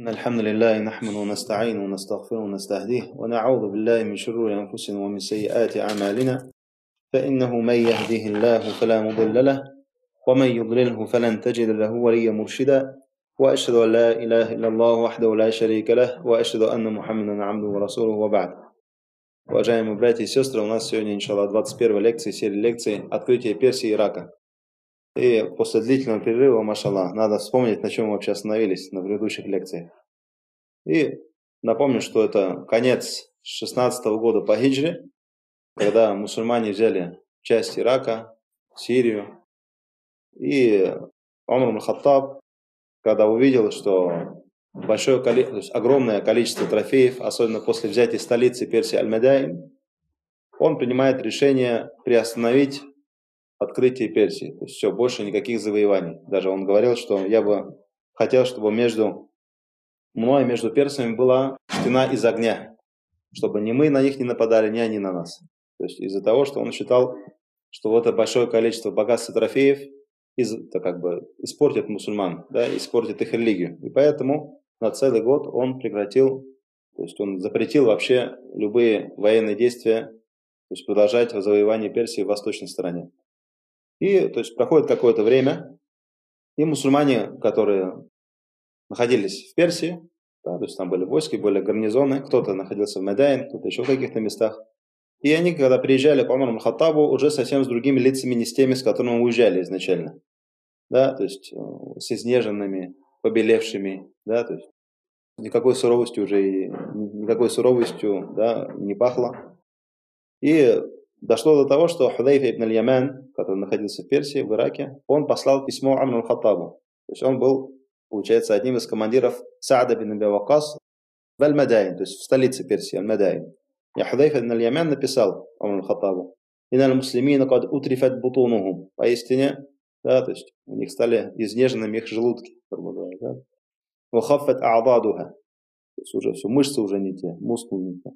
إن الحمد لله نحمد ونستعين ونستغفر ونستهديه ونعوذ بالله من شرور أنفسنا ومن سيئات أعمالنا فإنه من يهده الله فلا مضل له ومن يضلله فلن تجد له وليا مرشدا وأشهد أن لا إله إلا الله وحده لا شريك له وأشهد أن محمدا عبده ورسوله وبعد Уважаемые братья и сестры, у нас сегодня, иншаллах, 21 лекция, серия лекций «Открытие Персии и Ирака». И после длительного перерыва, машаллах, надо вспомнить, на чем мы вообще остановились на предыдущих лекциях. И напомню, что это конец 16 -го года по хиджре, когда мусульмане взяли часть Ирака, Сирию. И Умар Хаттаб, когда увидел, что большое количество, то есть огромное количество трофеев, особенно после взятия столицы Персии Аль-Медайн, он принимает решение приостановить открытие Персии. То есть все, больше никаких завоеваний. Даже он говорил, что я бы хотел, чтобы между мной и между персами была стена из огня, чтобы ни мы на них не нападали, ни они на нас. То есть из-за того, что он считал, что вот это большое количество богатств и трофеев из, это как бы испортит мусульман, да, испортит их религию. И поэтому на целый год он прекратил, то есть он запретил вообще любые военные действия, то есть продолжать завоевание Персии в восточной стороне. И то есть проходит какое-то время, и мусульмане, которые находились в Персии, да, то есть там были войски, были гарнизоны, кто-то находился в Медайн, кто-то еще в каких-то местах. И они, когда приезжали по Умару Хаттабу, уже совсем с другими лицами, не с теми, с которыми уезжали изначально. Да, то есть э, с изнеженными, побелевшими, да, то есть никакой суровостью уже, никакой суровостью, да, не пахло. И дошло до того, что Худайфа ибн аль-Яман, который находился в Персии, в Ираке, он послал письмо Умару Хаттабу. То есть он был, получается, одним из командиров Саада бин Аби в Аль-Мадайн, то есть в столице Персии, Аль-Мадайн. И Худайфа ибн аль-Яман написал Умару Хаттабу, «إن المسلمين قد أترفت بطونهم». Поистине, да, то есть у них стали изнеженными их желудки, да. «Вахаффат а'дадуха». То есть уже все, мышцы уже не те, мускулы не те.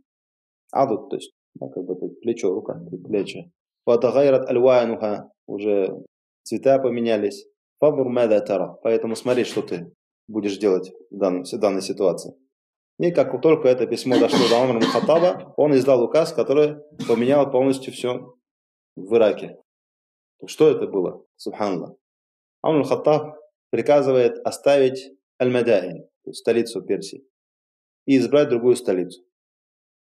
Адут, то есть да, как бы плечо, рука, плечи. Ватагайрат альвайнуха, уже цвета поменялись. Фабур тара. Поэтому смотри, что ты будешь делать в данной, в данной ситуации. И как только это письмо дошло до Умара Хаттаба, он издал указ, который поменял полностью все в Ираке. Что это было? Субханаллах. Умар Хаттаб приказывает оставить Аль-Мадаин, столицу Персии, и избрать другую столицу.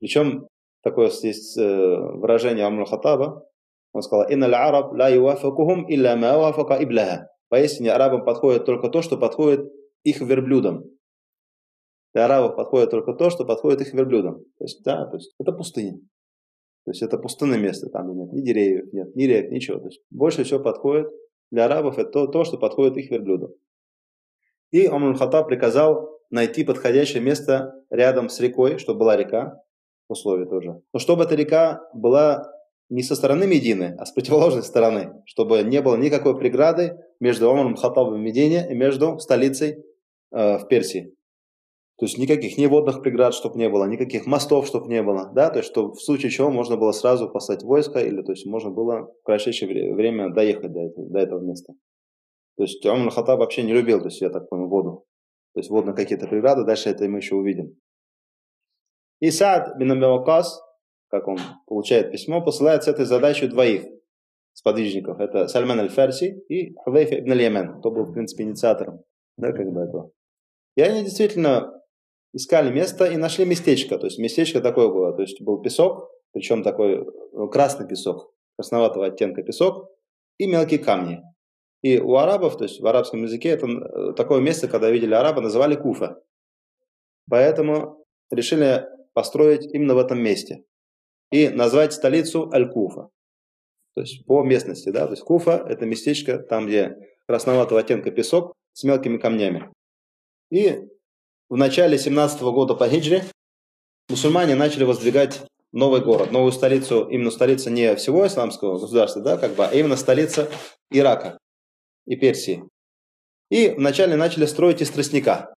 Причем такое есть э, выражение Амру Хатаба, он сказал, «Инна араб ла ювафакухум илля ма вафака ибляха». Поистине арабам подходит только то, что подходит их верблюдам. Для арабов подходит только то, что подходит их верблюдам. То есть, да, то есть это пустыня. То есть это пустынное место, там нет ни деревьев, нет ни рек, ничего. То есть больше всего подходит для арабов это то, то что подходит их верблюдам. И Амрун Хаттаб приказал найти подходящее место рядом с рекой, чтобы была река, условие тоже. Но чтобы эта река была не со стороны Медины, а с противоположной стороны, чтобы не было никакой преграды между Омаром Хаттабом в Медине и между столицей э, в Персии. То есть никаких ни водных преград, чтобы не было, никаких мостов, чтобы не было, да, то есть что в случае чего можно было сразу послать войско, или то есть можно было в кратчайшее время доехать до этого, до этого места. То есть Омар Хаттаб вообще не любил, то есть я так понял, воду. То есть водные какие-то преграды, дальше это мы еще увидим. И Саад бин Абиакас, как он получает письмо, посылает с этой задачей двоих сподвижников. Это Сальман аль-Фарси и Худайфа ибн аль-Ямен, кто был, в принципе, инициатором да, как бы этого. И они действительно искали место и нашли местечко. То есть местечко такое было. То есть был песок, причем такой ну, красный песок, красноватого оттенка песок и мелкие камни. И у арабов, то есть в арабском языке, это э, такое место, когда видели араба, называли Куфа. Поэтому решили построить именно в этом месте. И назвать столицу Аль-Куфа. То есть по местности, да, то есть Куфа – это местечко, там, где красноватого оттенка песок с мелкими камнями. И в начале 17 -го года по хиджре мусульмане начали воздвигать новый город, новую столицу, именно столица не всего исламского государства, да, как бы, а именно столица Ирака и Персии. И вначале начали строить из тростника.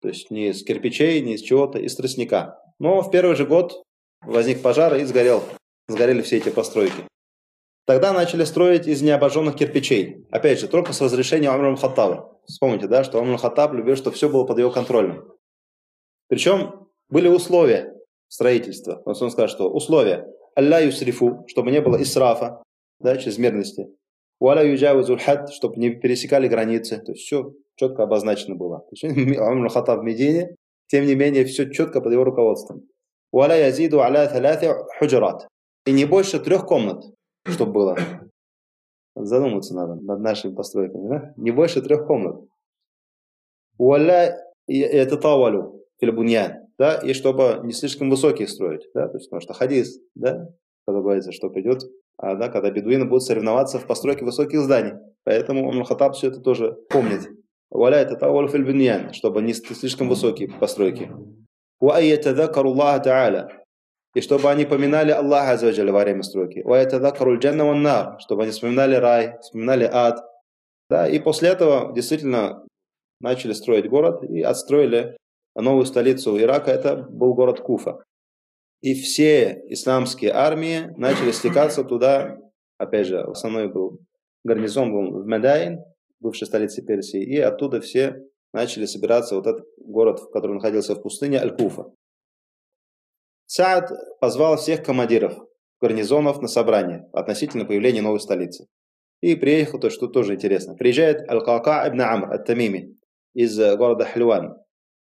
То есть не из кирпичей, не из чего-то, из тростника. Но в первый же год возник пожар и сгорел, сгорели все эти постройки. Тогда начали строить из необожженных кирпичей. Опять же, только с разрешения Умар Хаттаба. Вспомните, да, что Умар Хаттаб любил, чтобы все было под его контролем. Причем были условия строительства. Он скажет, что условия. Алля юсрифу, чтобы не было исрафа, да, чрезмерности. Уаля юджавазу хад, чтобы не пересекали границы. То есть все четко обозначено было. Умар Хаттаб в Медине, тем не менее, все четко под его руководством. Уаля язиду аля таляти худжарат. И не больше трех комнат, чтобы было. Задуматься надо над нашими постройками. Да? Не больше трех комнат. Уаля это тавалю фильбуньян. Да? И чтобы не слишком высокие строить. Да? То есть, потому что хадис, да? когда говорится, что придет, а, да, когда бедуины будут соревноваться в постройке высоких зданий. Поэтому Умар Хаттаб все это тоже помнит. Уаля это тавалю фильбуньян, чтобы не слишком высокие постройки. وأيتذكروا الله تعالى и чтобы они поминали Аллаха Азваджаля во время стройки. وَيَتَذَكَرُوا الْجَنَّ وَالنَّارِ чтобы они вспоминали рай, вспоминали ад. Да, и после этого действительно начали строить город и отстроили новую столицу Ирака, это был город Куфа. И все исламские армии начали стекаться туда, опять же, основной был гарнизон был в Медайн, бывшей столице Персии, и оттуда все начали собираться вот этот город, который находился в пустыне, Аль-Куфа. Саад позвал всех командиров гарнизонов на собрание относительно появления новой столицы. И приехал, то что тоже интересно, приезжает Аль-Кака ибн Амр от-Тамими из э, города Хлюан.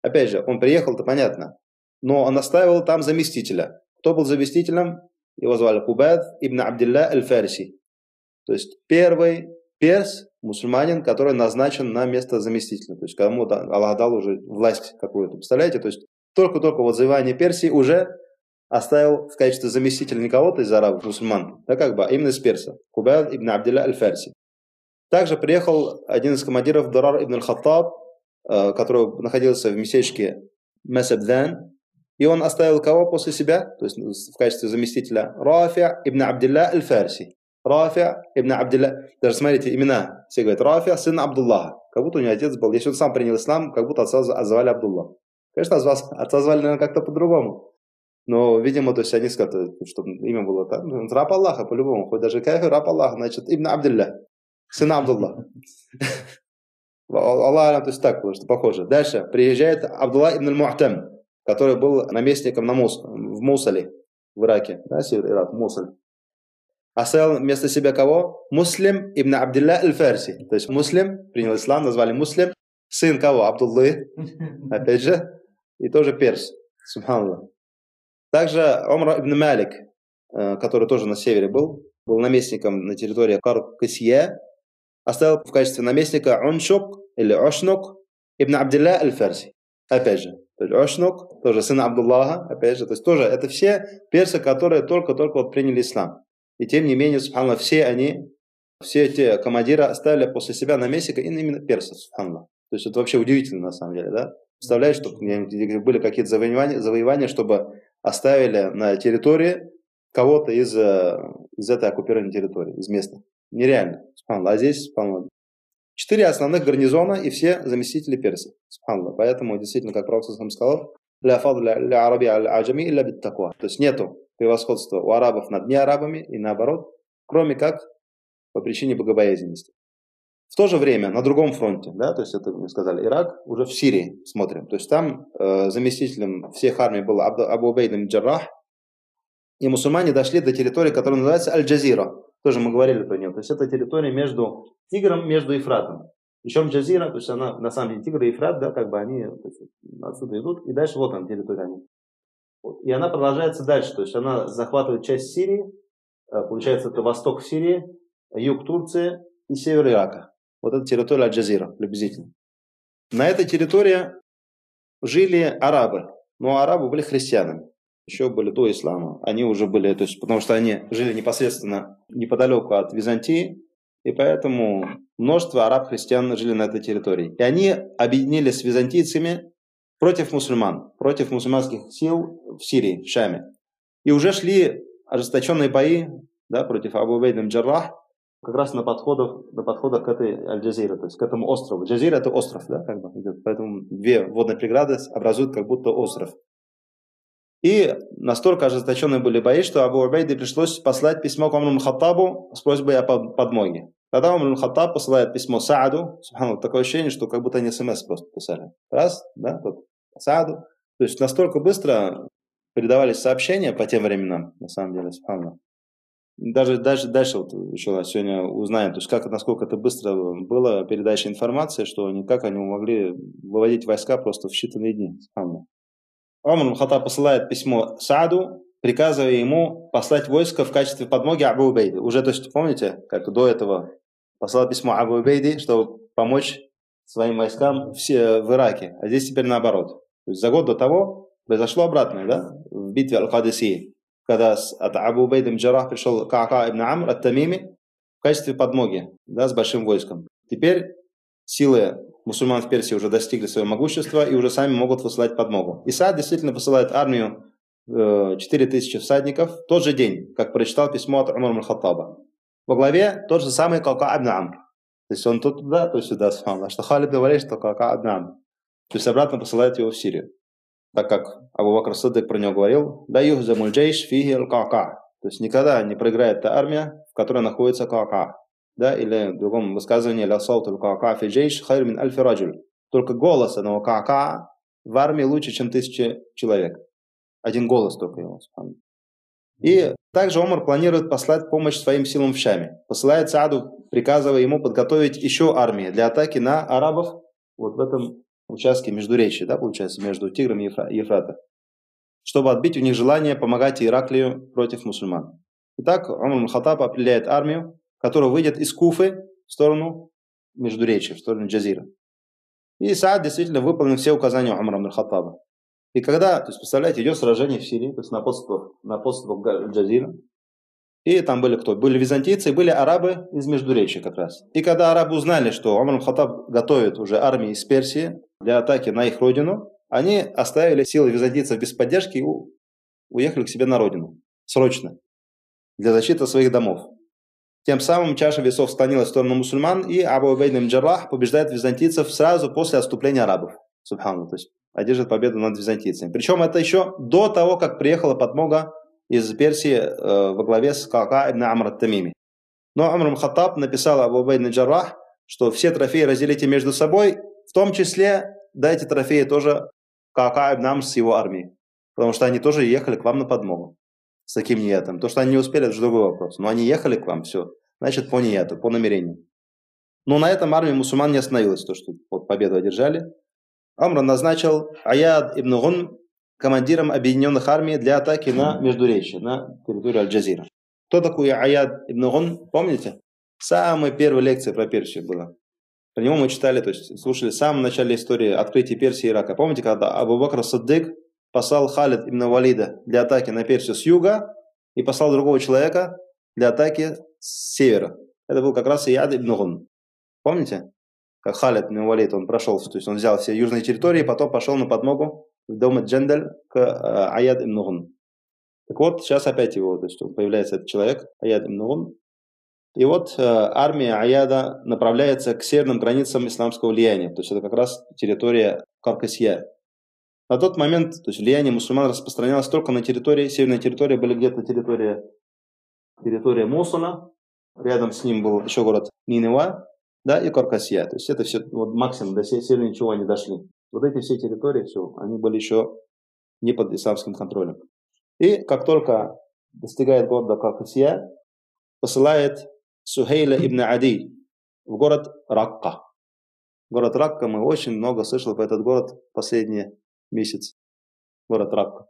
Опять же, он приехал, это понятно, но он оставил там заместителя. Кто был заместителем? Его звали Кубад ибн Абдилла аль-Фарси. То есть первый перс, мусульманин, который назначен на место заместителя. То есть кому Аллах дал уже власть какую-то. Представляете? То есть только-только вот завоевание Персии уже оставил в качестве заместителя не кого-то из арабов, мусульман, да как бы, а именно из перса. Кубайл ибн Абдилля аль-Фарси. Также приехал один из командиров Дурар ибн аль-Хаттаб, э, который находился в местечке Масабдан, и он оставил кого после себя, то есть в качестве заместителя, Рафи ибн Абдилля аль-Фарси. Рафи ибн Абдилля. Даже смотрите, имена. Все говорят, Рафи, сын Абдуллаха. Как будто у него отец был. Если он сам принял ислам, как будто отца звали Абдулла. Конечно, отца звали, наверное, как-то по-другому. Но, видимо, то есть они сказали, чтобы имя было так. Ну, раб Аллаха, по-любому. Хоть даже кайф, раб Аллаха, значит, Ибн Абдилля. Сын Абдулла. Аллах, то есть так что похоже. Дальше приезжает Абдулла ибн аль-Му'там, который был наместником на Мус, в Мусале, в Ираке. Да, север Ирак, Мусаль оставил вместо себя кого? Муслим ибн Абдилля аль-Фарси. То есть Муслим принял ислам, назвали Муслим. Сын кого? Абдуллы. Опять же. И тоже перс. Субханаллах. Также Умар ибн Малик, э, который тоже на севере был, был наместником на территории Каркасия, оставил в качестве наместника Уншук или Ошнук ибн Абдилля аль-Фарси. Опять же, то есть Ошнук, тоже сын Абдуллаха, опять же, то есть тоже это все персы, которые только-только вот приняли ислам. И тем не менее, субханаллах, все они, все эти командиры оставили после себя наместника именно персов, субханаллах. То есть это вообще удивительно на самом деле, да? Представляешь, что были какие-то завоевания, завоевания, чтобы оставили на территории кого-то из, э, из этой оккупированной территории, из местных. Нереально. Субханаллах. А здесь, субханаллах, четыре основных гарнизона и все заместители персов. Субханаллах. Поэтому действительно, как Пророк сказал, ля фадля ля араби аль аджами То есть нету превосходство у арабов над неарабами и наоборот, кроме как по причине богобоязненности. В то же время на другом фронте, да, то есть это мы сказали, Ирак, уже в Сирии смотрим. То есть там э, заместителем всех армий был Аб, Абу Убейд Джаррах, и мусульмане дошли до территории, которая называется Аль-Джазира. Тоже мы говорили про нее. То есть это территория между Тигром, между Ефратом. Причем Джазира, то есть она на самом деле Тигр и Ефрат, да, как бы они есть, отсюда идут, и дальше вот там территория и она продолжается дальше, то есть она захватывает часть Сирии, э, получается это восток Сирии, юг Турции и север Ирака. Вот это территория Аль-Джазира, приблизительно. На этой территории жили арабы, но арабы были христианами. Еще были до ислама, они уже были, то есть, потому что они жили непосредственно неподалеку от Византии, и поэтому множество араб-христиан жили на этой территории. И они объединились с византийцами против мусульман, против мусульманских сил в Сирии, в Шаме. И уже шли ожесточенные бои да, против Абу Бейдам Джаррах, как раз на подходах, на подходах к этой Аль-Джазире, то есть к этому острову. Джазира это остров, да, как бы идет. Поэтому две водные преграды образуют как будто остров. И настолько ожесточенные были бои, что Абу Убейде пришлось послать письмо к Умру Хаттабу с просьбой о подмоге. Тогда Умар Хаттаб посылает письмо Сааду, такое ощущение, что как будто они смс просто писали. Раз, да, тут Сааду, То есть настолько быстро передавались сообщения по тем временам, на самом деле, субханаллах. Даже, даже дальше вот еще сегодня узнаем, то есть как, насколько это быстро было передача информации, что никак они могли выводить войска просто в считанные дни. Омар Хата посылает письмо Саду, приказывая ему послать войско в качестве подмоги Абу Убейди. Уже, то есть, помните, как до этого послал письмо Абу Убейди, чтобы помочь своим войскам все в Ираке. А здесь теперь наоборот. То есть за год до того произошло обратное, да, в битве Аль-Кадисии, когда от Абу Убейда Джарах пришел Каака ибн Амр от Тамими в качестве подмоги, да, с большим войском. Теперь силы мусульман в Персии уже достигли своего могущества и уже сами могут высылать подмогу. Исаад действительно посылает армию 4000 э, всадников в тот же день, как прочитал письмо от Умар Мухаттаба. Во главе тот же самый Калка ибн Амр. То есть он тут туда, то сюда, что Халид говорит, что Калка ибн Амр. То есть обратно посылает его в Сирию. Так как Абу Бакр Садык про него говорил, да юхзамуль джейш фиги То есть никогда не проиграет та армия, в которой находится Каака. Да, или в другом высказывании ля сауту Каака фи джейш хайр мин альфи раджуль. Только голос одного Каака в армии лучше, чем тысячи человек. Один голос только его. И также Омар планирует послать помощь своим силам в Шаме. Посылает Сааду, приказывая ему подготовить еще армии для атаки на арабов вот в этом участке между речи, да, получается, между Тигром и Ефрата, чтобы отбить у них желание помогать Ираклию против мусульман. Итак, Умар Хаттаб определяет армию, которая выйдет из Куфы в сторону между речи, в сторону Джазира. И Саад действительно выполнил все указания Умара Хаттаба. И когда, то есть, представляете, идет сражение в Сирии, то есть на подступах, на подступах Джазира, и там были кто? Были византийцы, были арабы из Междуречия как раз. И когда арабы узнали, что Умар Хаттаб готовит уже армии из Персии для атаки на их родину, они оставили силы византийцев без поддержки и уехали к себе на родину. Срочно. Для защиты своих домов. Тем самым чаша весов склонилась в сторону мусульман, и Абу Убейд Джаррах побеждает византийцев сразу после отступления арабов. Субхану. То есть одержит победу над византийцами. Причем это еще до того, как приехала подмога из Персии э, во главе с Кака ибн Амр Тамими. Но Амр Хаттаб написал Абу Бейн Джаррах, что все трофеи разделите между собой, в том числе дайте трофеи тоже Кака ибн Амр с его армией. Потому что они тоже ехали к вам на подмогу с таким ниятом. То, что они не успели, это же другой вопрос. Но они ехали к вам, все. Значит, по нияту, по намерению. Но на этом армия мусульман не остановилась, то, что вот победу одержали. Амр назначил Аяд ибн Гун командиром объединенных армий для атаки на Междуречье, на территорию Аль-Джазира. Кто такой Аяд ибн Гун, помните? Самая первая лекция про Персию была. Про него мы читали, то есть слушали в самом начале истории открытия Персии и Ирака. Помните, когда Абу Бакр Саддык послал Халид ибн Валида для атаки на Персию с юга и послал другого человека для атаки с севера. Это был как раз Ияд ибн Гун. Помните? как Халид ибн Валид, он прошел, то есть он взял все южные территории, потом пошел на подмогу в дом Джендаль к э, Аяд ибн Нугун. Так вот, сейчас опять его, то есть появляется этот человек, Аяд ибн Нугун. И вот э, армия Аяда направляется к северным границам исламского влияния, то есть это как раз территория Каркасия. На тот момент, то есть влияние мусульман распространялось только на территории, северная территория были где-то территория, территория Мусула, рядом с ним был еще город Нинева, да, и Каркасия. То есть это все, вот максимум до севера ничего не дошли. Вот эти все территории, все, они были еще не под исламским контролем. И как только достигает города Каркасия, посылает Сухейля ибн Ади в город Ракка. Город Ракка, мы очень много слышали про этот город последние месяцы. Город Ракка.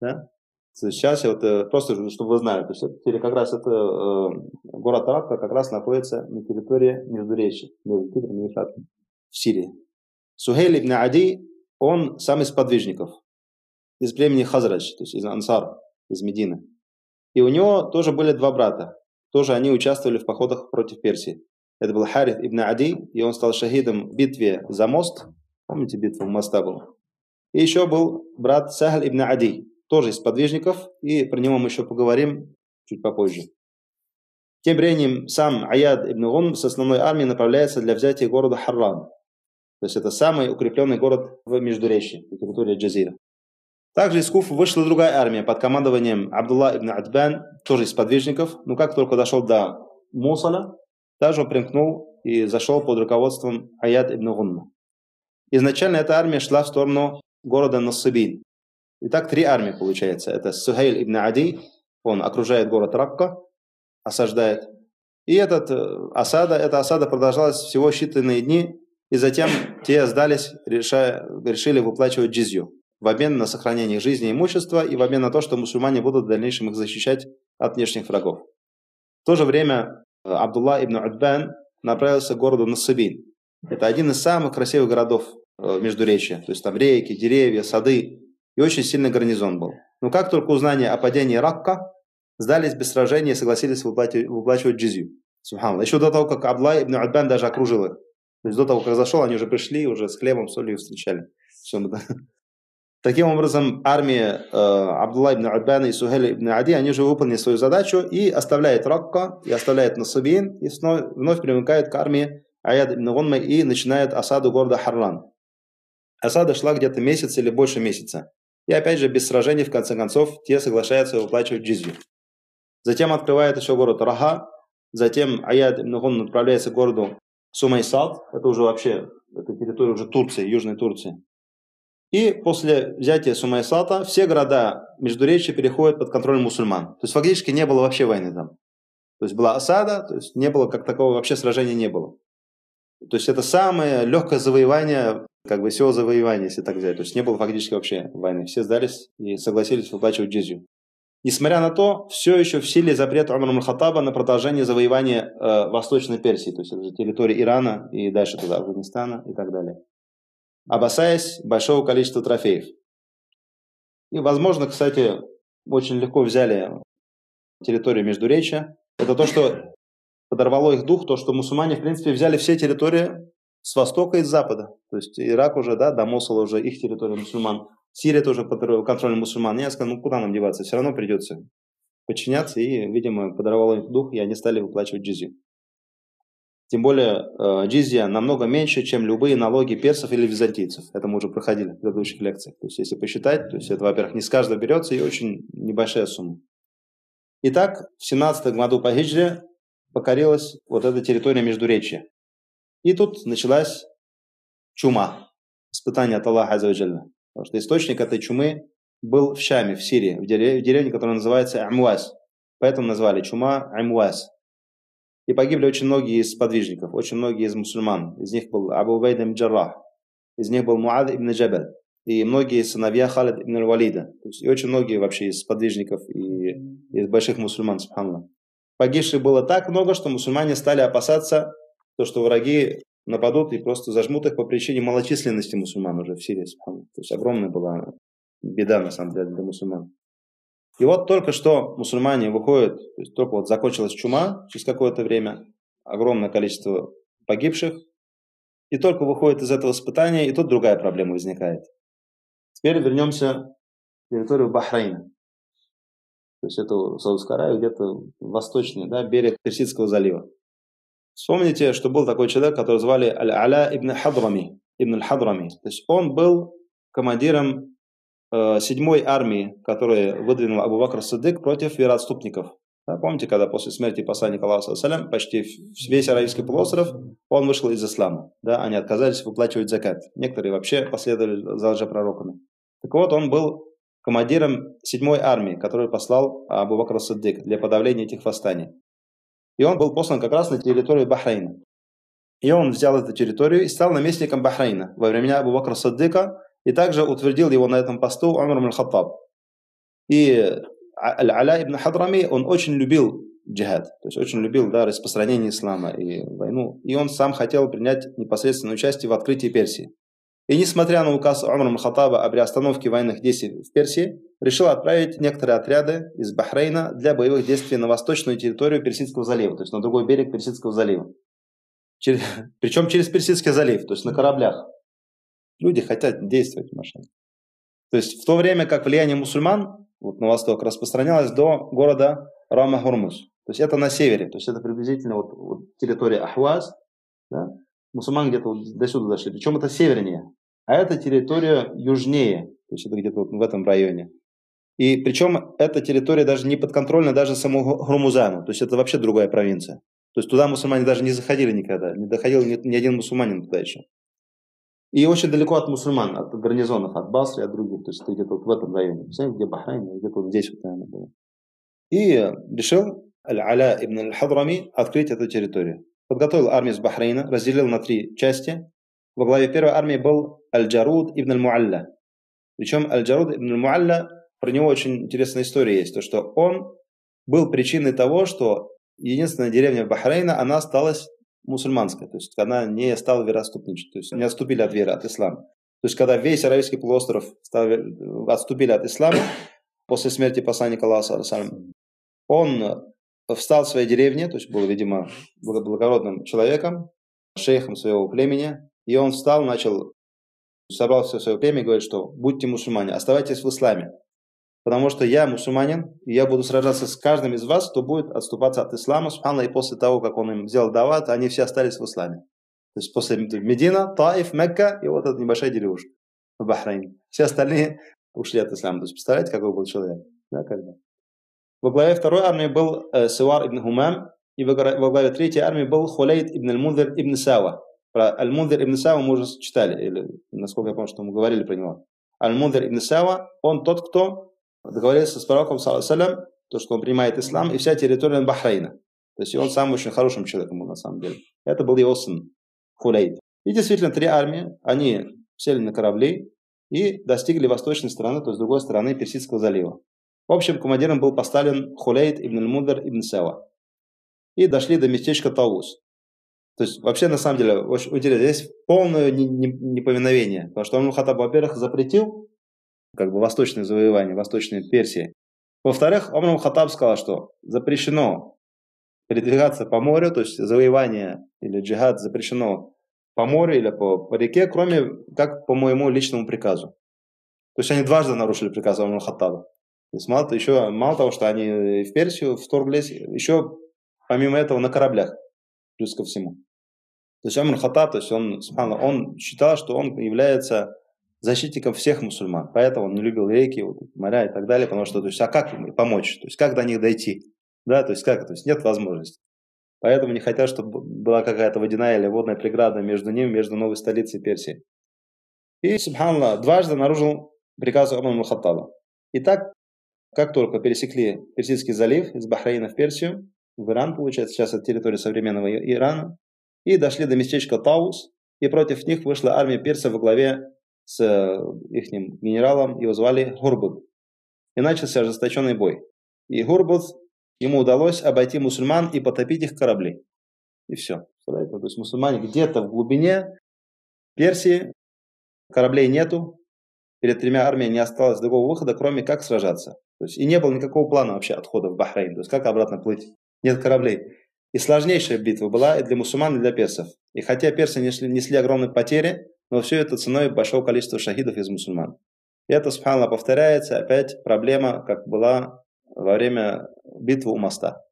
Да? Сейчас я вот э, просто, чтобы вы знали, то есть это, как раз это э, город Ракка как раз находится на территории Междуречья, между Кипром и Ефратом, в Сирии. Сухейль ибн Ади, он сам из подвижников, из племени Хазрадж, то есть из Ансар, из Медины. И у него тоже были два брата, тоже они участвовали в походах против Персии. Это был Харит ибн Ади, и он стал шахидом в битве за мост. Помните, битва моста была? И еще был брат Сахаль ибн Ади, тоже из подвижников, и про него мы еще поговорим чуть попозже. Тем временем сам Аяд ибн Гун с основной армией направляется для взятия города Харран. То есть это самый укрепленный город в Междуречье, на территории Джазира. Также из Куфа вышла другая армия под командованием Абдулла ибн Адбан, тоже из подвижников. Но как только дошел до Мусала, также примкнул и зашел под руководством Аяд ибн Гунна. Изначально эта армия шла в сторону города Насыбин. Итак, три армии получается. Это Сухейль ибн Ади, он окружает город Ракка, осаждает. И этот э, осада, эта осада продолжалась всего считанные дни, и затем те сдались, решая, решили выплачивать джизью в обмен на сохранение их жизни и имущества и в обмен на то, что мусульмане будут в дальнейшем их защищать от внешних врагов. В то же время э, Абдулла ибн Удбан направился к городу Насыбин. Это один из самых красивых городов Междуречия. То есть там реки, деревья, сады. И очень сильный гарнизон был. Но как только узнание о падении Ракка, сдались без сражения и согласились выплачивать, выплачивать джизью. Субханаллах. Еще до того, как Абдулла ибн Удбан даже окружил их. То есть до того, как зашел, они уже пришли, уже с хлебом, солью встречали. Все, Таким образом, армия э, Абдулла ибн Аббана и Сухеля ибн Ади, они уже выполнили свою задачу и оставляют Ракка, и оставляют Насабин, и вновь, вновь примыкают к армии Аяд ибн Гунма и начинают осаду города Харлан. Осада шла где-то месяц или больше месяца. И опять же, без сражений, в конце концов, те соглашаются выплачивать джизью. Затем открывает еще город Раха, затем Аяд ибн отправляется к городу Сумайсад, это уже вообще, это территория уже Турции, Южной Турции. И после взятия Сумайсата все города Междуречия переходят под контроль мусульман. То есть фактически не было вообще войны там. То есть была осада, то есть не было как такого вообще сражения не было. То есть это самое легкое завоевание, как бы всего завоевания, если так взять. То есть не было фактически вообще войны. Все сдались и согласились выплачивать джизью. Несмотря на то, все еще в силе запрет Умар Хаттаба на продолжение завоевания э, Восточной Персии, то есть это территории Ирана и дальше туда, Афганистана и так далее опасаясь большого количества трофеев. И, возможно, кстати, очень легко взяли территорию Междуречия. Это то, что подорвало их дух, то, что мусульмане, в принципе, взяли все территории с востока и с запада. То есть Ирак уже, да, до Мосула уже их территория мусульман. Сирия тоже под контролем мусульман. Я сказал, ну куда нам деваться, все равно придется подчиняться. И, видимо, подорвало их дух, и они стали выплачивать джизию. Тем более э, джизья намного меньше, чем любые налоги персов или византийцев. Это мы уже проходили в предыдущих лекциях. То есть, если посчитать, то есть это, во-первых, не с каждого берется и очень небольшая сумма. Итак, в 17 году по хиджре покорилась вот эта территория Междуречья. И тут началась чума, испытание от Аллаха Азаваджальна. Потому что источник этой чумы был в Шаме, в Сирии, в деревне, в деревне которая называется Амуаз. Поэтому назвали чума Амуаз. И погибли очень многие из подвижников, очень многие из мусульман. Из них был Абу Убайд ибн Джаррах, из них был Муад ибн Джабаль, и многие сыновья Халид ибн Валида. То есть, и очень многие вообще из подвижников и из больших мусульман, субханаллах. Погибших было так много, что мусульмане стали опасаться, то, что враги нападут и просто зажмут их по причине малочисленности мусульман уже в Сирии. То есть огромная была беда на самом деле для мусульман. И вот только что мусульмане выходят, то есть только вот закончилась чума через какое-то время, огромное количество погибших, и только выходит из этого испытания, и тут другая проблема возникает. Теперь вернемся в территорию Бахрейна. То есть это Саудовская Аравия, где-то восточный да, берег Персидского залива. Вспомните, что был такой человек, который звали Аль-Аля ибн Хадрами. Ибн Хадрами. То есть он был командиром Э, седьмой армии, которую выдвинул Абу Бакр Садык против вероотступников. Да, помните, когда после смерти посланника Аллаха салям, почти весь Аравийский полуостров, он вышел из ислама. Да, они отказались выплачивать закат. Некоторые вообще последовали за лжепророками. Так вот, он был командиром седьмой армии, которую послал Абу Бакр Садык для подавления этих восстаний. И он был послан как раз на территорию Бахрейна. И он взял эту территорию и стал наместником Бахрейна. Во времена Абу Бакра Саддыка и также утвердил его на этом посту Умар ибн Хаттаб. И Аль-Аля ибн Хадрами, он очень любил джихад, то есть очень любил да, распространение ислама и войну. И он сам хотел принять непосредственное участие в открытии Персии. И несмотря на указ Умар ибн Хаттаба об приостановке военных действий в Персии, решил отправить некоторые отряды из Бахрейна для боевых действий на восточную территорию Персидского залива, то есть на другой берег Персидского залива. Через, причем через Персидский залив, то есть на кораблях. Люди хотят действовать машине. То есть в то время как влияние мусульман вот на восток распространялось до города Рама-Хурмус. То есть это на севере, то есть это приблизительно вот, вот территория Ахваз, да? мусульман где-то вот до сюда дошли, причем это севернее, а это территория южнее, то есть это где-то вот в этом районе. И причем эта территория даже не подконтрольна даже самому Хурмузану, то есть это вообще другая провинция. То есть туда мусульмане даже не заходили никогда, не доходил ни, ни один мусульманин туда еще. И очень далеко от мусульман, от гарнизонов, от Басры, от других. То есть это где-то вот в этом районе. Знаете, где Бахрейн, где-то вот здесь вот, наверное, было. И решил Аль-Аля ибн Аль-Хадрами открыть эту территорию. Подготовил армию с Бахрейна, разделил на три части. Во главе первой армии был Аль-Джаруд ибн Аль-Муалля. Причем Аль-Джаруд ибн Аль-Муалля, про него очень интересная история есть, то что он был причиной того, что единственная деревня Бахрейна, она осталась мусульманская, то есть она не стала вероотступничать, то есть не отступили от веры, от ислама. То есть когда весь Аравийский полуостров стал, отступили от ислама после смерти посланника Аллаха, он встал в своей деревне, то есть был, видимо, благородным человеком, шейхом своего племени, и он встал, начал, собрал все свое племя и говорит, что будьте мусульмане, оставайтесь в исламе, потому что я мусульманин, и я буду сражаться с каждым из вас, кто будет отступаться от ислама, субхана, и после того, как он им сделал дават, они все остались в исламе. То есть после Медина, Таиф, Мекка и вот эта небольшая деревушка в Бахрейне. Все остальные ушли от ислама. То есть представляете, какой был человек? Да, когда? Во главе второй армии был э, Сивар ибн Хумам, и во главе третьей армии был Хулейд ибн Аль-Мунзир ибн Сава. Про Аль-Мунзир ибн Сава мы уже читали, или насколько я помню, что мы говорили про него. Аль-Мунзир ибн Сава, он тот, кто договорился с пророком, саллиллаху то, что он принимает ислам, и вся территория Бахрейна. То есть он сам очень хорошим человеком был на самом деле. Это был его сын Хулейд. И действительно, три армии, они сели на корабли и достигли восточной стороны, то есть другой стороны Персидского залива. В общем, командиром был поставлен Хулейд ибн Мудр ибн Сева. И дошли до местечка Таус. То есть, вообще, на самом деле, очень интересно, здесь полное неповиновение. Потому что Амр Хатаб, во-первых, запретил как бы восточное завоевание, восточной Персии. Во-вторых, Омар Хатаб сказал, что запрещено передвигаться по морю, то есть завоевание или джихад запрещено по морю или по, по реке, кроме как по моему личному приказу. То есть они дважды нарушили приказ Омар Хаттаба. То есть мало, еще, мало того, что они в Персию вторглись, еще помимо этого на кораблях, плюс ко всему. То есть Омар Хаттаб, то есть он, он считал, что он является защитником всех мусульман. Поэтому он не любил реки, вот, моря и так далее, потому что, то есть, а как им помочь? То есть, как до них дойти? Да, то есть, как? То есть, нет возможности. Поэтому не хотят, чтобы была какая-то водяная или водная преграда между ним, между новой столицей Персии. И, субханаллах, дважды нарушил приказ Умар Хаттаба. Итак, как только пересекли Персидский залив из Бахрейна в Персию, в Иран, получается, сейчас это территория современного Ирана, и дошли до местечка Таус, и против них вышла армия персов во главе с их генералом, его звали Хурбуд. И начался ожесточенный бой. И Хурбуд, ему удалось обойти мусульман и потопить их корабли. И все. То есть мусульмане где-то в глубине Персии, кораблей нету, перед тремя армиями не осталось другого выхода, кроме как сражаться. То есть и не было никакого плана вообще отхода в Бахрейн. То есть как обратно плыть? Нет кораблей. И сложнейшая битва была и для мусульман, и для персов. И хотя персы несли, несли огромные потери, но все это ценой большого количества шахидов из мусульман. И это, субханаллах, повторяется опять проблема, как была во время битвы у моста.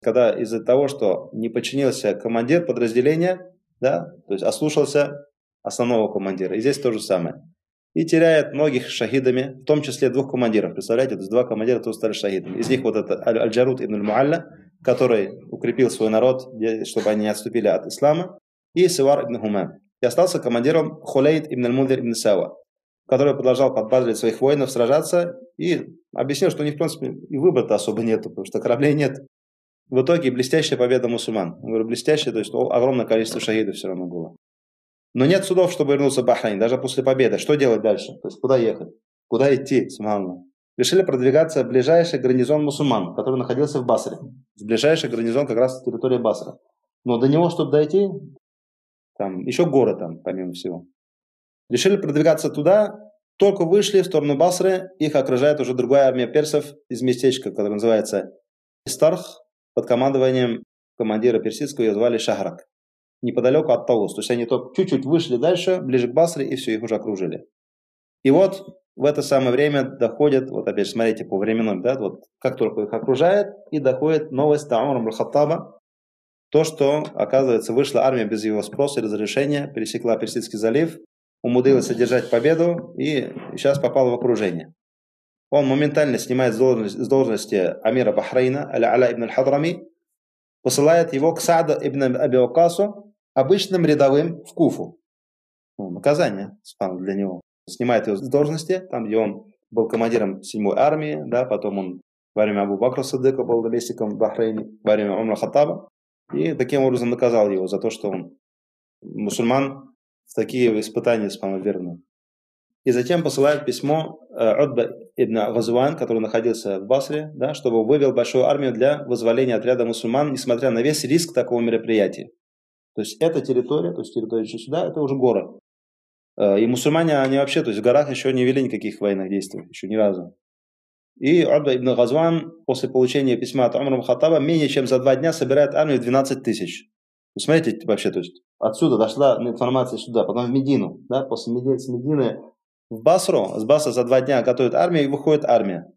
Когда из-за того, что не подчинился командир подразделения, да, то есть ослушался основного командира. И здесь то же самое и теряет многих шахидами, в том числе двух командиров. Представляете, то есть два командира тоже стали шахидами. Из них вот это Аль-Джарут ибн Аль-Муалля, который укрепил свой народ, чтобы они не отступили от ислама, и Сивар ибн Хумам. И остался командиром Хулейд ибн Аль-Мудир ибн Сава, который продолжал подбадривать своих воинов сражаться и объяснил, что у них, в принципе, и выбора-то особо нету, потому что кораблей нет. В итоге блестящая победа мусульман. Говорю, блестящая, то есть огромное количество шахидов все равно было. Но нет судов, чтобы вернуться в Бахрейн, даже после победы. Что делать дальше? То есть куда ехать? Куда идти, субханаллах? Решили продвигаться в ближайший гарнизон мусульман, который находился в Басре. Ближайший гарнизон как раз территория Басра. Но до него, чтобы дойти, там еще горы там, помимо всего. Решили продвигаться туда, только вышли в сторону Басры, их окружает уже другая армия персов из местечка, которое называется Истарх, под командованием командира персидского ее звали Шахрак неподалеку от Таус. То есть они только чуть-чуть вышли дальше, ближе к Басре, и все, их уже окружили. И вот в это самое время доходит, вот опять же, смотрите по временным, да, вот как только их окружает, и доходит новость Таумара Хаттаба, то, что, оказывается, вышла армия без его спроса и разрешения, пересекла Персидский залив, умудрилась одержать победу и сейчас попала в окружение. Он моментально снимает с должности, Амира Бахрейна, Аля ибн аль-Хадрами, посылает его к Саду ибн Аби Вакасу, обычным рядовым в Куфу. ну, наказание для него. Снимает его с должности, там, где он был командиром 7-й армии, да, потом он во время Абу Бакра Садыка был наместником в Бахрейне, во время Умра Хаттаба, и таким образом наказал его за то, что он мусульман в такие испытания самоверный. И затем посылает письмо э, ибн Газуан, который находился в Басре, да, чтобы вывел большую армию для вызволения отряда мусульман, несмотря на весь риск такого мероприятия. То есть эта территория, то есть территория сюда, это уже город. Э, и мусульмане, они вообще, то есть в горах еще не вели никаких военных действий, еще ни разу. И Удба ибн Газуан после получения письма от Умара Хаттаба менее чем за два дня собирает армию в 12 тысяч. Смотрите вообще, то есть отсюда дошла информация сюда, потом в Медину, да, после Медины, с Медины в Басру, с Басра за два дня готовят армию и выходит армия.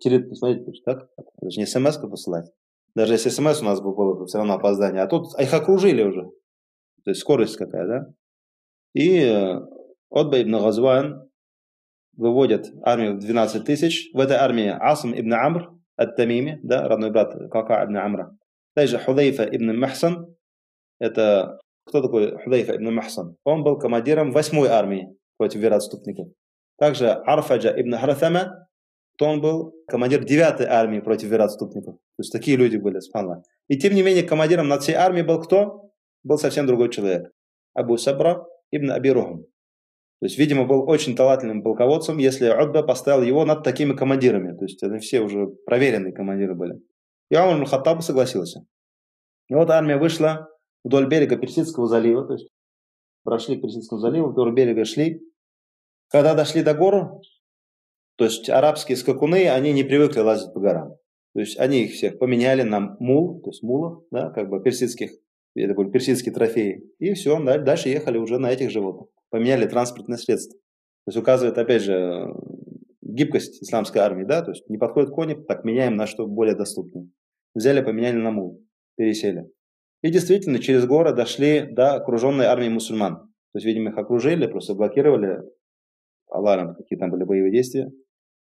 Смотрите, так? Это же не смс посылать. Даже если смс у нас бы было, все равно опоздание. А тут их окружили уже. То есть скорость какая, да? И э, Отба ибн Газван выводит армию в 12 тысяч. В этой армии Асм ибн Амр ат-Тамими, да, родной брат Кака ибн Амра. Также Худайфа ибн Махсан. Это кто такой Худайфа ибн Махсан? Он был командиром 8 армии против вероотступников. Также Арфаджа ибн Харатама, то он был командир 9 армии против вероотступников. То есть такие люди были, спанла. И тем не менее командиром над всей армией был кто? Был совсем другой человек. Абу Сабра ибн Абирухам. То есть, видимо, был очень талантливым полководцем, если Удба поставил его над такими командирами. То есть, они все уже проверенные командиры были. И Умар Хаттаб согласился. И вот армия вышла вдоль берега Персидского залива, то есть прошли к Персидскому заливу, вдоль берега шли. Когда дошли до гор, то есть арабские скакуны, они не привыкли лазить по горам. То есть они их всех поменяли на мул, то есть мулов, да, как бы персидских, это были персидские трофеи. И все, дальше ехали уже на этих животных. Поменяли транспортное средство. То есть указывает, опять же, гибкость исламской армии, да, то есть не подходят кони, так меняем на что более доступное. Взяли, поменяли на мул, пересели. И действительно, через горы дошли до окруженной армии мусульман. То есть, видимо, их окружили, просто блокировали, Аллахом, какие там были боевые действия.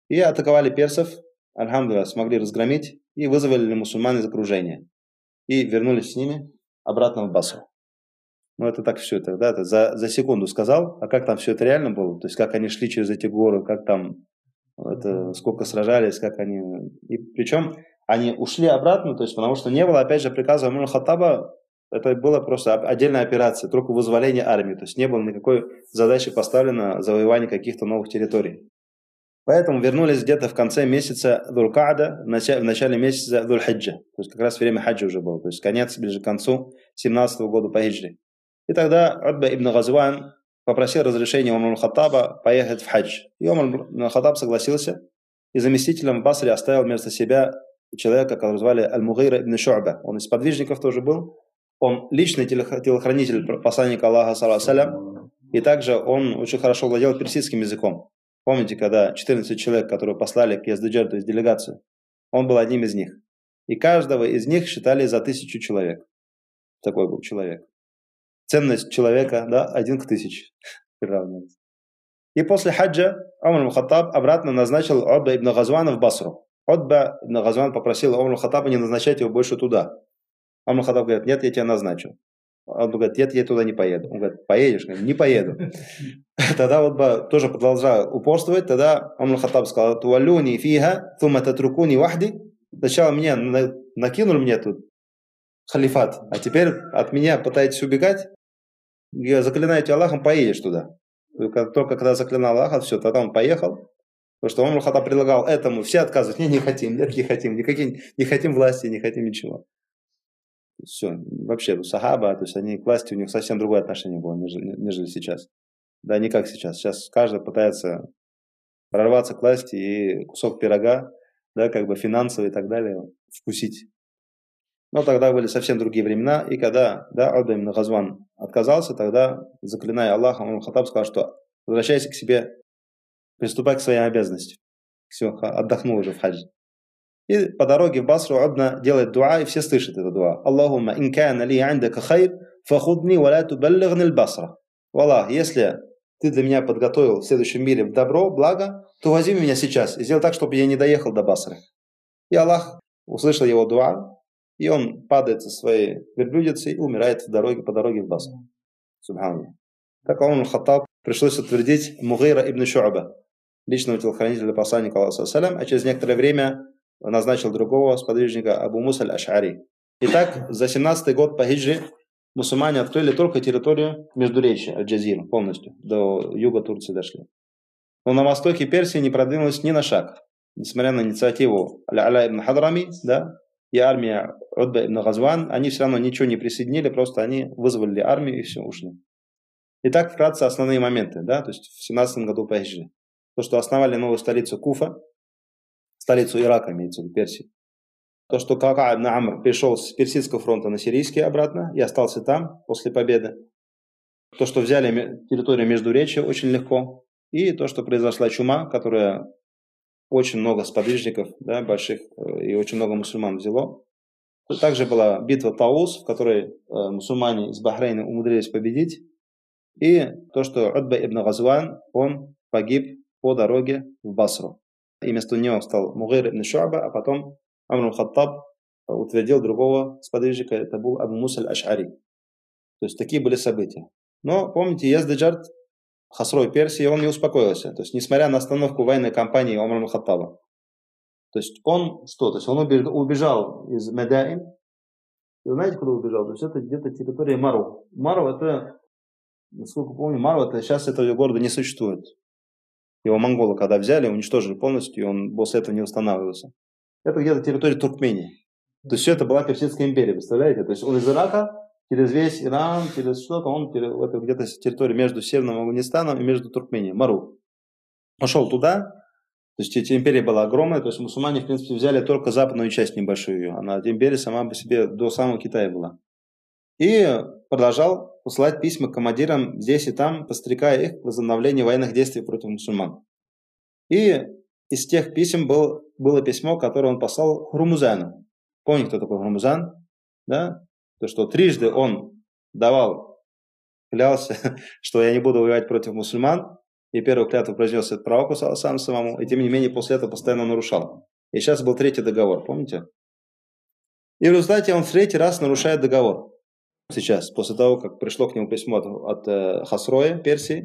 И атаковали персов, альхамдулилlah, смогли разгромить и вызвали мусульман из окружения. И вернулись с ними обратно в Басру. Ну, это так все это, да, это за, за секунду сказал, а как там все это реально было? То есть, как они шли через эти горы, как там, это, сколько сражались, как они... И причем они ушли обратно, то есть потому что не было, опять же, приказа Умар Хаттаба, это была просто отдельная операция, только вызволение армии, то есть не было никакой задачи поставлено завоевание каких-то новых территорий. Поэтому вернулись где-то в конце месяца Дулкада, в начале, месяца Дульхиджа, то есть как раз время хаджа уже было, то есть конец, ближе к концу 17 года по хиджре. И тогда Удба ибн Газван попросил разрешения Умар Хаттаба поехать в хадж. И Умар Хаттаб согласился, и заместителем в Басре оставил вместо себя человека, которого звали Аль-Мугайра ибн Шу'ба. Он из подвижников тоже был. Он личный телохранитель посланника Аллаха, салям, и также он очень хорошо владел персидским языком. Помните, когда 14 человек, которые послали к Яздыджер, то есть делегацию, он был одним из них. И каждого из них считали за тысячу человек. Такой был человек. Ценность человека, да, один к тысяче И после хаджа Умар Мухаттаб обратно назначил Абда ибн Газвана в Басру. Отба ибн Газван попросил Умар Хаттаба не назначать его больше туда. Умар Хаттаб говорит, нет, я тебя назначу. Он говорит, нет, я туда не поеду. Он говорит, поедешь? Говорит, не поеду. Тогда вот тоже продолжал упорствовать. Тогда Умар Хаттаб сказал, туалюни фиха, тума татрукуни вахди. Сначала меня накинули мне тут халифат, а теперь от меня пытаетесь убегать. Я заклинаю тебя Аллахом, поедешь туда. Только когда заклинал Аллаха, все, тогда он поехал. Потому что Умар Хаттаб предлагал этому, все отказывают, не, не хотим, нет, не хотим, никакие, не хотим власти, не хотим ничего. Все, вообще, сахаба, то есть они к власти, у них совсем другое отношение было, нежели, нежели сейчас. Да, не как сейчас. Сейчас каждый пытается прорваться к власти и кусок пирога, да, как бы финансовый и так далее, вкусить. Но тогда были совсем другие времена, и когда, да, Уда именно Газван отказался, тогда, заклиная Аллаха, он Хаттаб сказал, что возвращайся к себе приступай к своим обязанностям. Все, отдохнул уже в хадже. И по дороге в Басру Абна делает дуа, и все слышат это дуа. Аллахумма ин кана ли индака хайр, фахудни ва ла тубаллигни басра. Аллах, если ты для меня подготовил в следующем мире добро, благо, то возьми меня сейчас и сделай так, чтобы я не доехал до Басры. И Аллах услышал его дуа, и он падает со своей верблюдицей и умирает в дороге, по дороге в Басру. Субханаллах. Так Умар Хаттаб пришлось утвердить Мугейра ибн Шуаба, личного телохранителя посланника Аллаха, а через некоторое время назначил другого сподвижника Абу Муса аль-Аш'ари. Итак, за 17 год по хиджре мусульмане открыли только территорию Междуречия, Аль-Джазир, полностью, до юга Турции дошли. Но на востоке Персии не продвинулось ни на шаг, несмотря на инициативу Аля ибн Хадрами, да, и армия Удба ибн Газван, они все равно ничего не присоединили, просто они вызвали армию и все, ушли. Итак, вкратце основные моменты, да, то есть в 17 году по. То, что основали новую столицу Куфа, столицу Ирака, имеется в виду Персии. То, что Кака ибн Амр перешел с Персидского фронта на Сирийский обратно и остался там после победы. То, что взяли территорию между Междуречия очень легко. И то, что произошла чума, которая очень много сподвижников, да, больших, э, и очень много мусульман взяло. Также была битва Таус, в которой э, мусульмане из Бахрейна умудрились победить. И то, что Удба ибн Газван, он погиб по дороге в Басру. И вместо него стал Мугир ибн Шуаба, а потом Амр Хаттаб утвердил другого сподвижника, это был Абу Мусаль Аш'ари. То есть такие были события. Но помните, Яздаджард Хасрой Персии, он не успокоился. То есть, несмотря на остановку военной кампании Омара Хаттаба. То есть, он что? То есть, он убежал из Медаин. Вы знаете, куда убежал? То есть, это где-то территория Мару. Мару это, насколько помню, Мару это сейчас этого города не существует. Его монголы когда взяли, уничтожили полностью, и он после этого не восстанавливался. Это где-то территория Туркмении. То есть все это была Персидская империя, представляете? То есть он из Ирака через весь Иран, через что-то, он это где-то территория между Северным Афганистаном и между Туркменией, Мару. Пошел туда, то есть эта империя была огромная, то есть мусульмане, в принципе, взяли только западную часть небольшую ее. Она, империя сама по себе до самого Китая была. И продолжал посылать письма командирам здесь и там, пострекая их к возобновлению военных действий против мусульман. И из тех писем был, было письмо, которое он послал Хрумузану. Помните, кто такой Хрумузан? Да? То, что трижды он давал, клялся, что я не буду воевать против мусульман, и первую клятву произнес этот пророк сам самому, и тем не менее после этого постоянно нарушал. И сейчас был третий договор, помните? И в результате он в третий раз нарушает договор. Сейчас, после того, как пришло к нему письмо от, от э, Хасроя, Персии,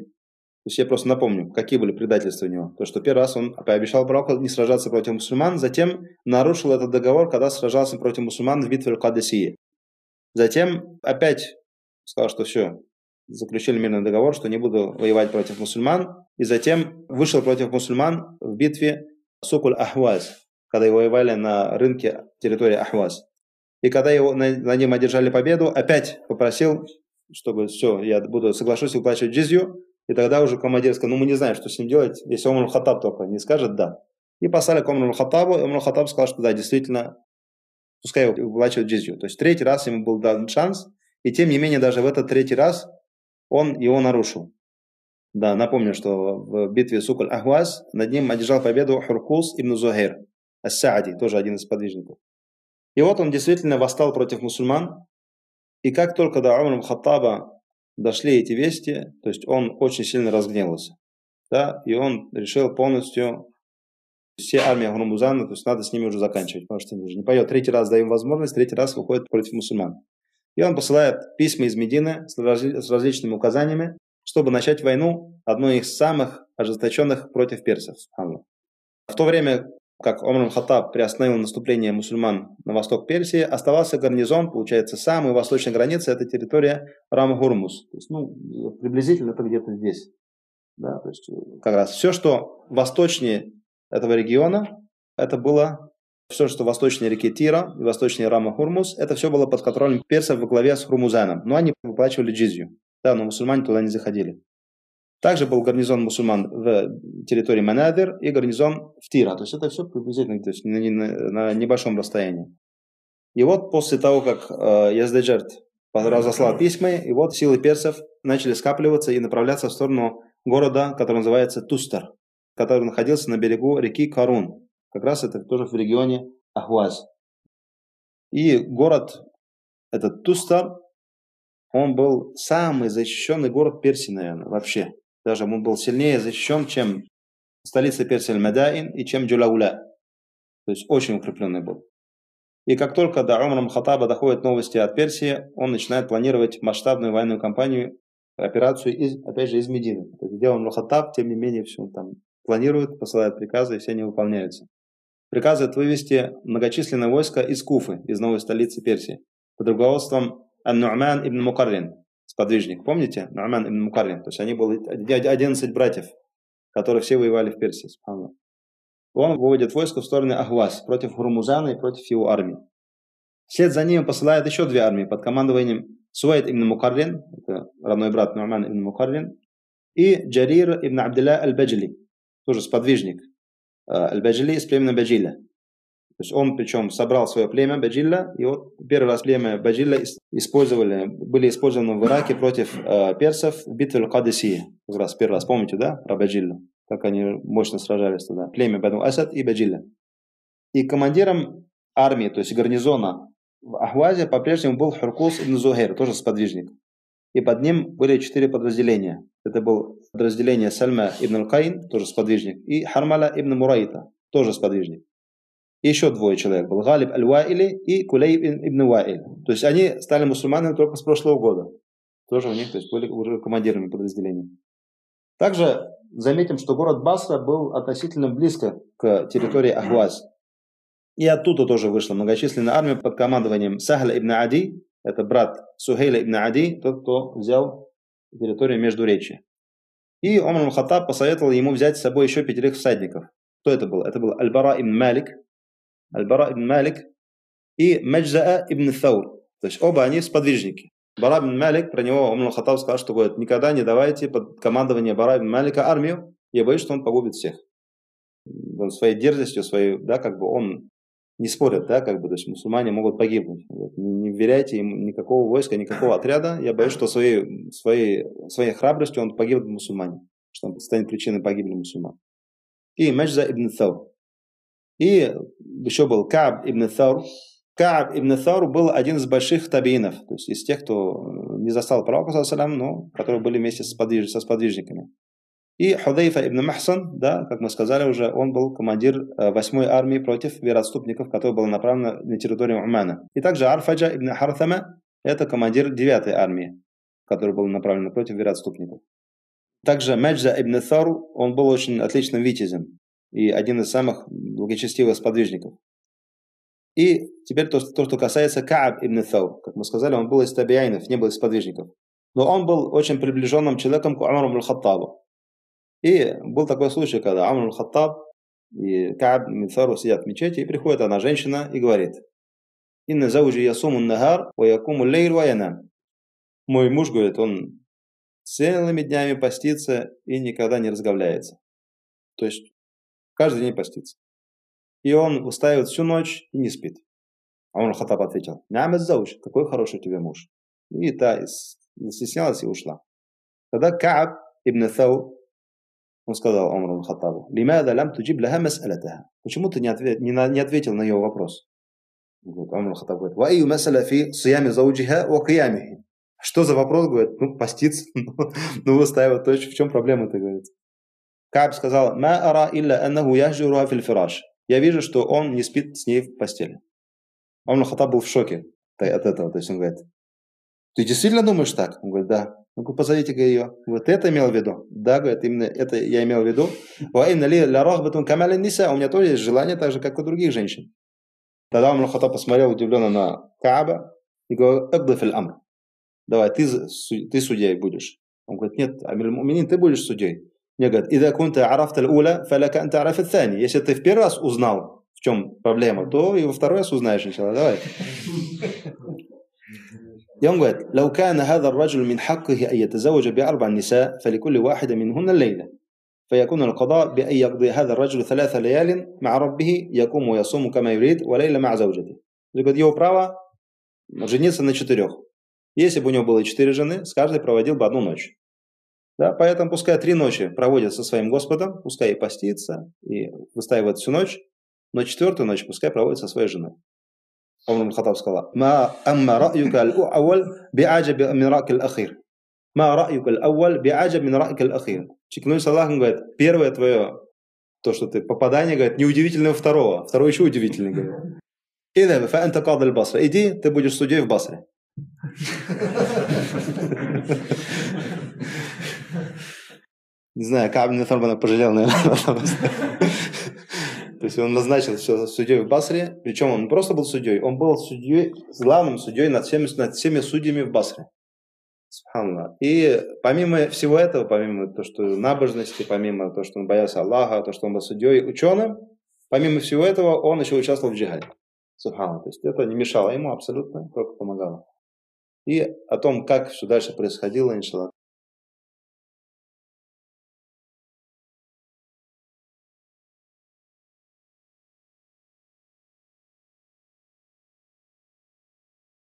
то есть я просто напомню, какие были предательства у него. То, что первый раз он пообещал пророку не сражаться против мусульман, затем нарушил этот договор, когда сражался против мусульман в битве Кадесии. Затем опять сказал, что все, заключили мирный договор, что не буду воевать против мусульман. И затем вышел против мусульман в битве Сукуль-Ахваз, когда его воевали на рынке территории Ахваз. И когда его, на, на нем одержали победу, опять попросил, чтобы все, я буду соглашусь выплачивать джизью, и тогда уже командир сказал, ну мы не знаем, что с ним делать, если Омар Хаттаб только не скажет «да». И послали к Омару Хаттабу, и Омар Хаттаб сказал, что да, действительно, пускай выплачивает джизью. То есть третий раз ему был дан шанс, и тем не менее даже в этот третий раз он его нарушил. Да, напомню, что в битве Сукаль Ахваз над ним одержал победу Хуркус ибн Зухейр, Ас-Саади, тоже один из подвижников. И вот он действительно восстал против мусульман, и как только до Умар Хаттаба дошли эти вести, то есть он очень сильно разгневался. Да, и он решил полностью все армии Гурмузана, то есть надо с ними уже заканчивать, потому что уже не поет. Третий раз даем возможность, третий раз выходит против мусульман. И он посылает письма из Медины с, различными указаниями, чтобы начать войну, одной из самых ожесточенных против персов. В то время, как Омар Хаттаб приостановил наступление мусульман на восток Персии, оставался гарнизон, получается, самой восточной границы, это территория Рам-Гурмус. То есть, ну, приблизительно это где-то здесь. Да, то есть, как раз все, что восточнее этого региона, это было все, что восточнее реки Тира и восточнее Рама Хурмус, это все было под контролем персов во главе с Хурмузаном. Но они выплачивали джизью. Да, но мусульмане туда не заходили. Также был гарнизон мусульман в территории Манадер и гарнизон в Тира. То есть это все приблизительно то есть на, на, на небольшом расстоянии. И вот после того, как э, Яздеджерт разослал письма, и вот силы персов начали скапливаться и направляться в сторону города, который называется Тустар, который находился на берегу реки Карун. Как раз это тоже в регионе Ахваз. И город, этот Тустар, он был самый защищенный город Персии, наверное, вообще даже он был сильнее защищен, чем столица Персии Аль-Мадаин и чем Джулауля. То есть очень укрепленный был. И как только до Умара Хатаба доходят новости от Персии, он начинает планировать масштабную военную кампанию операцию, из, опять же, из Медины. Это сделал Хаттаб, тем не менее, все он там планирует, посылает приказы, и все они выполняются. Приказывает вывести многочисленное войско из Куфы, из новой столицы Персии, под руководством Ан-Ну'ман ибн Мукаррин, сподвижник. Помните? Ну'ман ибн Мукаррин. То есть они были 11 братьев, которые все воевали в Персии. Он выводит войско в сторону Ахвас против Хурмузана и против его армии. Вслед за ним посылает еще две армии под командованием Суайд ибн Мукаррин, это родной брат Ну'ман ибн Мукаррин, и Джарир ибн Абдилля аль-Баджли, тоже сподвижник. Э, аль-Баджли из племени Баджиля. То есть он причем собрал свое племя Баджилля, и вот первый раз племя Баджилля использовали, были использованы в Ираке против э, персов в битве Аль-Кадисии. Как раз первый раз, помните, да, про Баджилля? Как они мощно сражались тогда. Племя Баду Асад и Баджилля. И командиром армии, то есть гарнизона в Ахвазе по-прежнему был Хуркус ибн Зухейр, тоже сподвижник. И под ним были четыре подразделения. Это был подразделение Сальма ибн Аль-Каин, тоже сподвижник, и Хармала ибн Мурайта, тоже сподвижник. И еще двое человек был, Галиб Аль-Ваили и Кулейб ибн Ваиль. То есть они стали мусульманами только с прошлого года. Тоже у них то есть, были уже командирами подразделений. Также заметим, что город Басра был относительно близко к территории Ахваз. И оттуда тоже вышла многочисленная армия под командованием Сахля ибн Ади, это брат Сухейля ибн Ади, тот, кто взял территорию между речи. И Омар Хаттаб посоветовал ему взять с собой еще пятерых всадников. Кто это был? Это был Аль-Бара ибн Малик, Аль-Бара ибн Малик и Маджзаа ибн Thawr. То есть оба они сподвижники. Бара ибн Малик, про него Омар Хаттаб сказал, что говорит, никогда не давайте под командование Бара ибн Малика армию, я боюсь, что он погубит всех. Он своей дерзостью, своей, да, как бы он не спорят, да, как бы, то есть мусульмане могут погибнуть. Не вверяйте им никакого войска, никакого отряда. Я боюсь, что своей, своей, своей храбростью он погибнет мусульмане, что он станет причиной погибели мусульман. И Маджза ибн Thawr. И еще был Кааб ибн Thawr. Кааб ибн Thawr был один из больших табиинов, то есть из тех, кто не застал пророка, но которые были вместе со сподвижниками. И Худейфа ибн Махсан, да, как мы сказали уже, он был командир 8 э, армии против вероотступников, которая была направлена на территорию Умана. И также Арфаджа ибн Харthама, это командир 9 армии, которая была направлена против вероотступников. Также Маджа ибн Thар, он был очень отличным витязем и один из самых благочестивых сподвижников. И теперь то, то что касается Кааб ибн Thawr. Как мы сказали, он был из табиайнов, не был из сподвижников. Но он был очень приближенным человеком к Умару ибн и был такой случай, когда Амр Хаттаб и Кааб Минфару сидят в мечети, и приходит одна женщина и говорит, «Инна зауджи ясуму нагар, ва якуму лейль ва янам». Мой муж, говорит, он целыми днями постится и никогда не разговляется. То есть каждый день постится. И он устаивает всю ночь и не спит. А он Хаттаб ответил, «Нямет зауж, какой хороший тебе муж». И та стеснялась и ушла. Тогда Кааб ибн Thau он сказал Умару Хаттабу, «Лимада лям туджиб лаха мас'алатаха». Почему ты не, ответ, не, не ответил на ее вопрос? Говорит, Умар Хаттаб говорит, «Ва ию мас'аля фи сиями зауджиха ва киямихи». Что за вопрос, говорит, ну, поститься, ну, выстаивать, то есть в чем проблема-то, говорит. Каб сказал, «Ма ара илля аннаху яхджуруха фил фираш». Я вижу, что он не спит с ней в постели. Умар Хаттаб был в шоке от этого, то есть он говорит, ты действительно думаешь так? Он говорит, да. Ну-ка, позовите ее. Вот это имел в виду? Да, говорит, именно это я имел в виду. Ниса, у меня тоже есть желание, так же, как у других женщин. Тогда Умар Хаттаб посмотрел удивленно на Кааба и говорил, «Эгдыф амр». Давай, ты, ты судьей будешь. Он говорит, нет, Амир Муминин, ты будешь судьей. Мне говорят, «Ида кунта арафта уля, фаляка анта арафа цани». Если ты в первый раз узнал, в чем проблема, то и во второй раз узнаешь, иншалла. Давай. И он говорит, لو كان هذا الرجل من حقه أن يتزوج بأربع نساء فلكل واحدة منهن الليلة فيكون القضاء بأن يقضي هذا الرجل ثلاث ليال مع ربه يقوم ويصوم كما يريد وليلة مع زوجته. Говорит, его право жениться на четырех. Если бы у него было четыре жены, с каждой проводил бы одну ночь. Да, поэтому пускай три ночи проводит со своим Господом, пускай и постится, и выстаивает всю ночь, но четвертую ночь пускай проводит со своей женой. Умар Хаттаб сказал, «Ма амма ра'юка аль-ауал би'аджаб мин ра'к аль-ахир». «Ма ра'юка аль-ауал би'аджаб мин ра'к аль-ахир». Чекнусь Аллахом говорит, первое твое, то, что ты попадание, говорит, неудивительного второго, второе еще удивительное, говорит. «Ида фа анта кад аль-басра». Иди, ты будешь судьей в Басре. Не знаю, Кабин Фарбана пожалел, наверное, То есть он назначил судьей в Басре, причем он просто был судьей, он был судьей, главным судьей над всеми, над всеми судьями в Басре. И помимо всего этого, помимо того, что набожности, помимо того, что он боялся Аллаха, то, что он был судьей, ученым, помимо всего этого, он еще участвовал в джихаде. Субхану. То есть это не мешало ему абсолютно, только помогало. И о том, как все дальше происходило, иншаллах,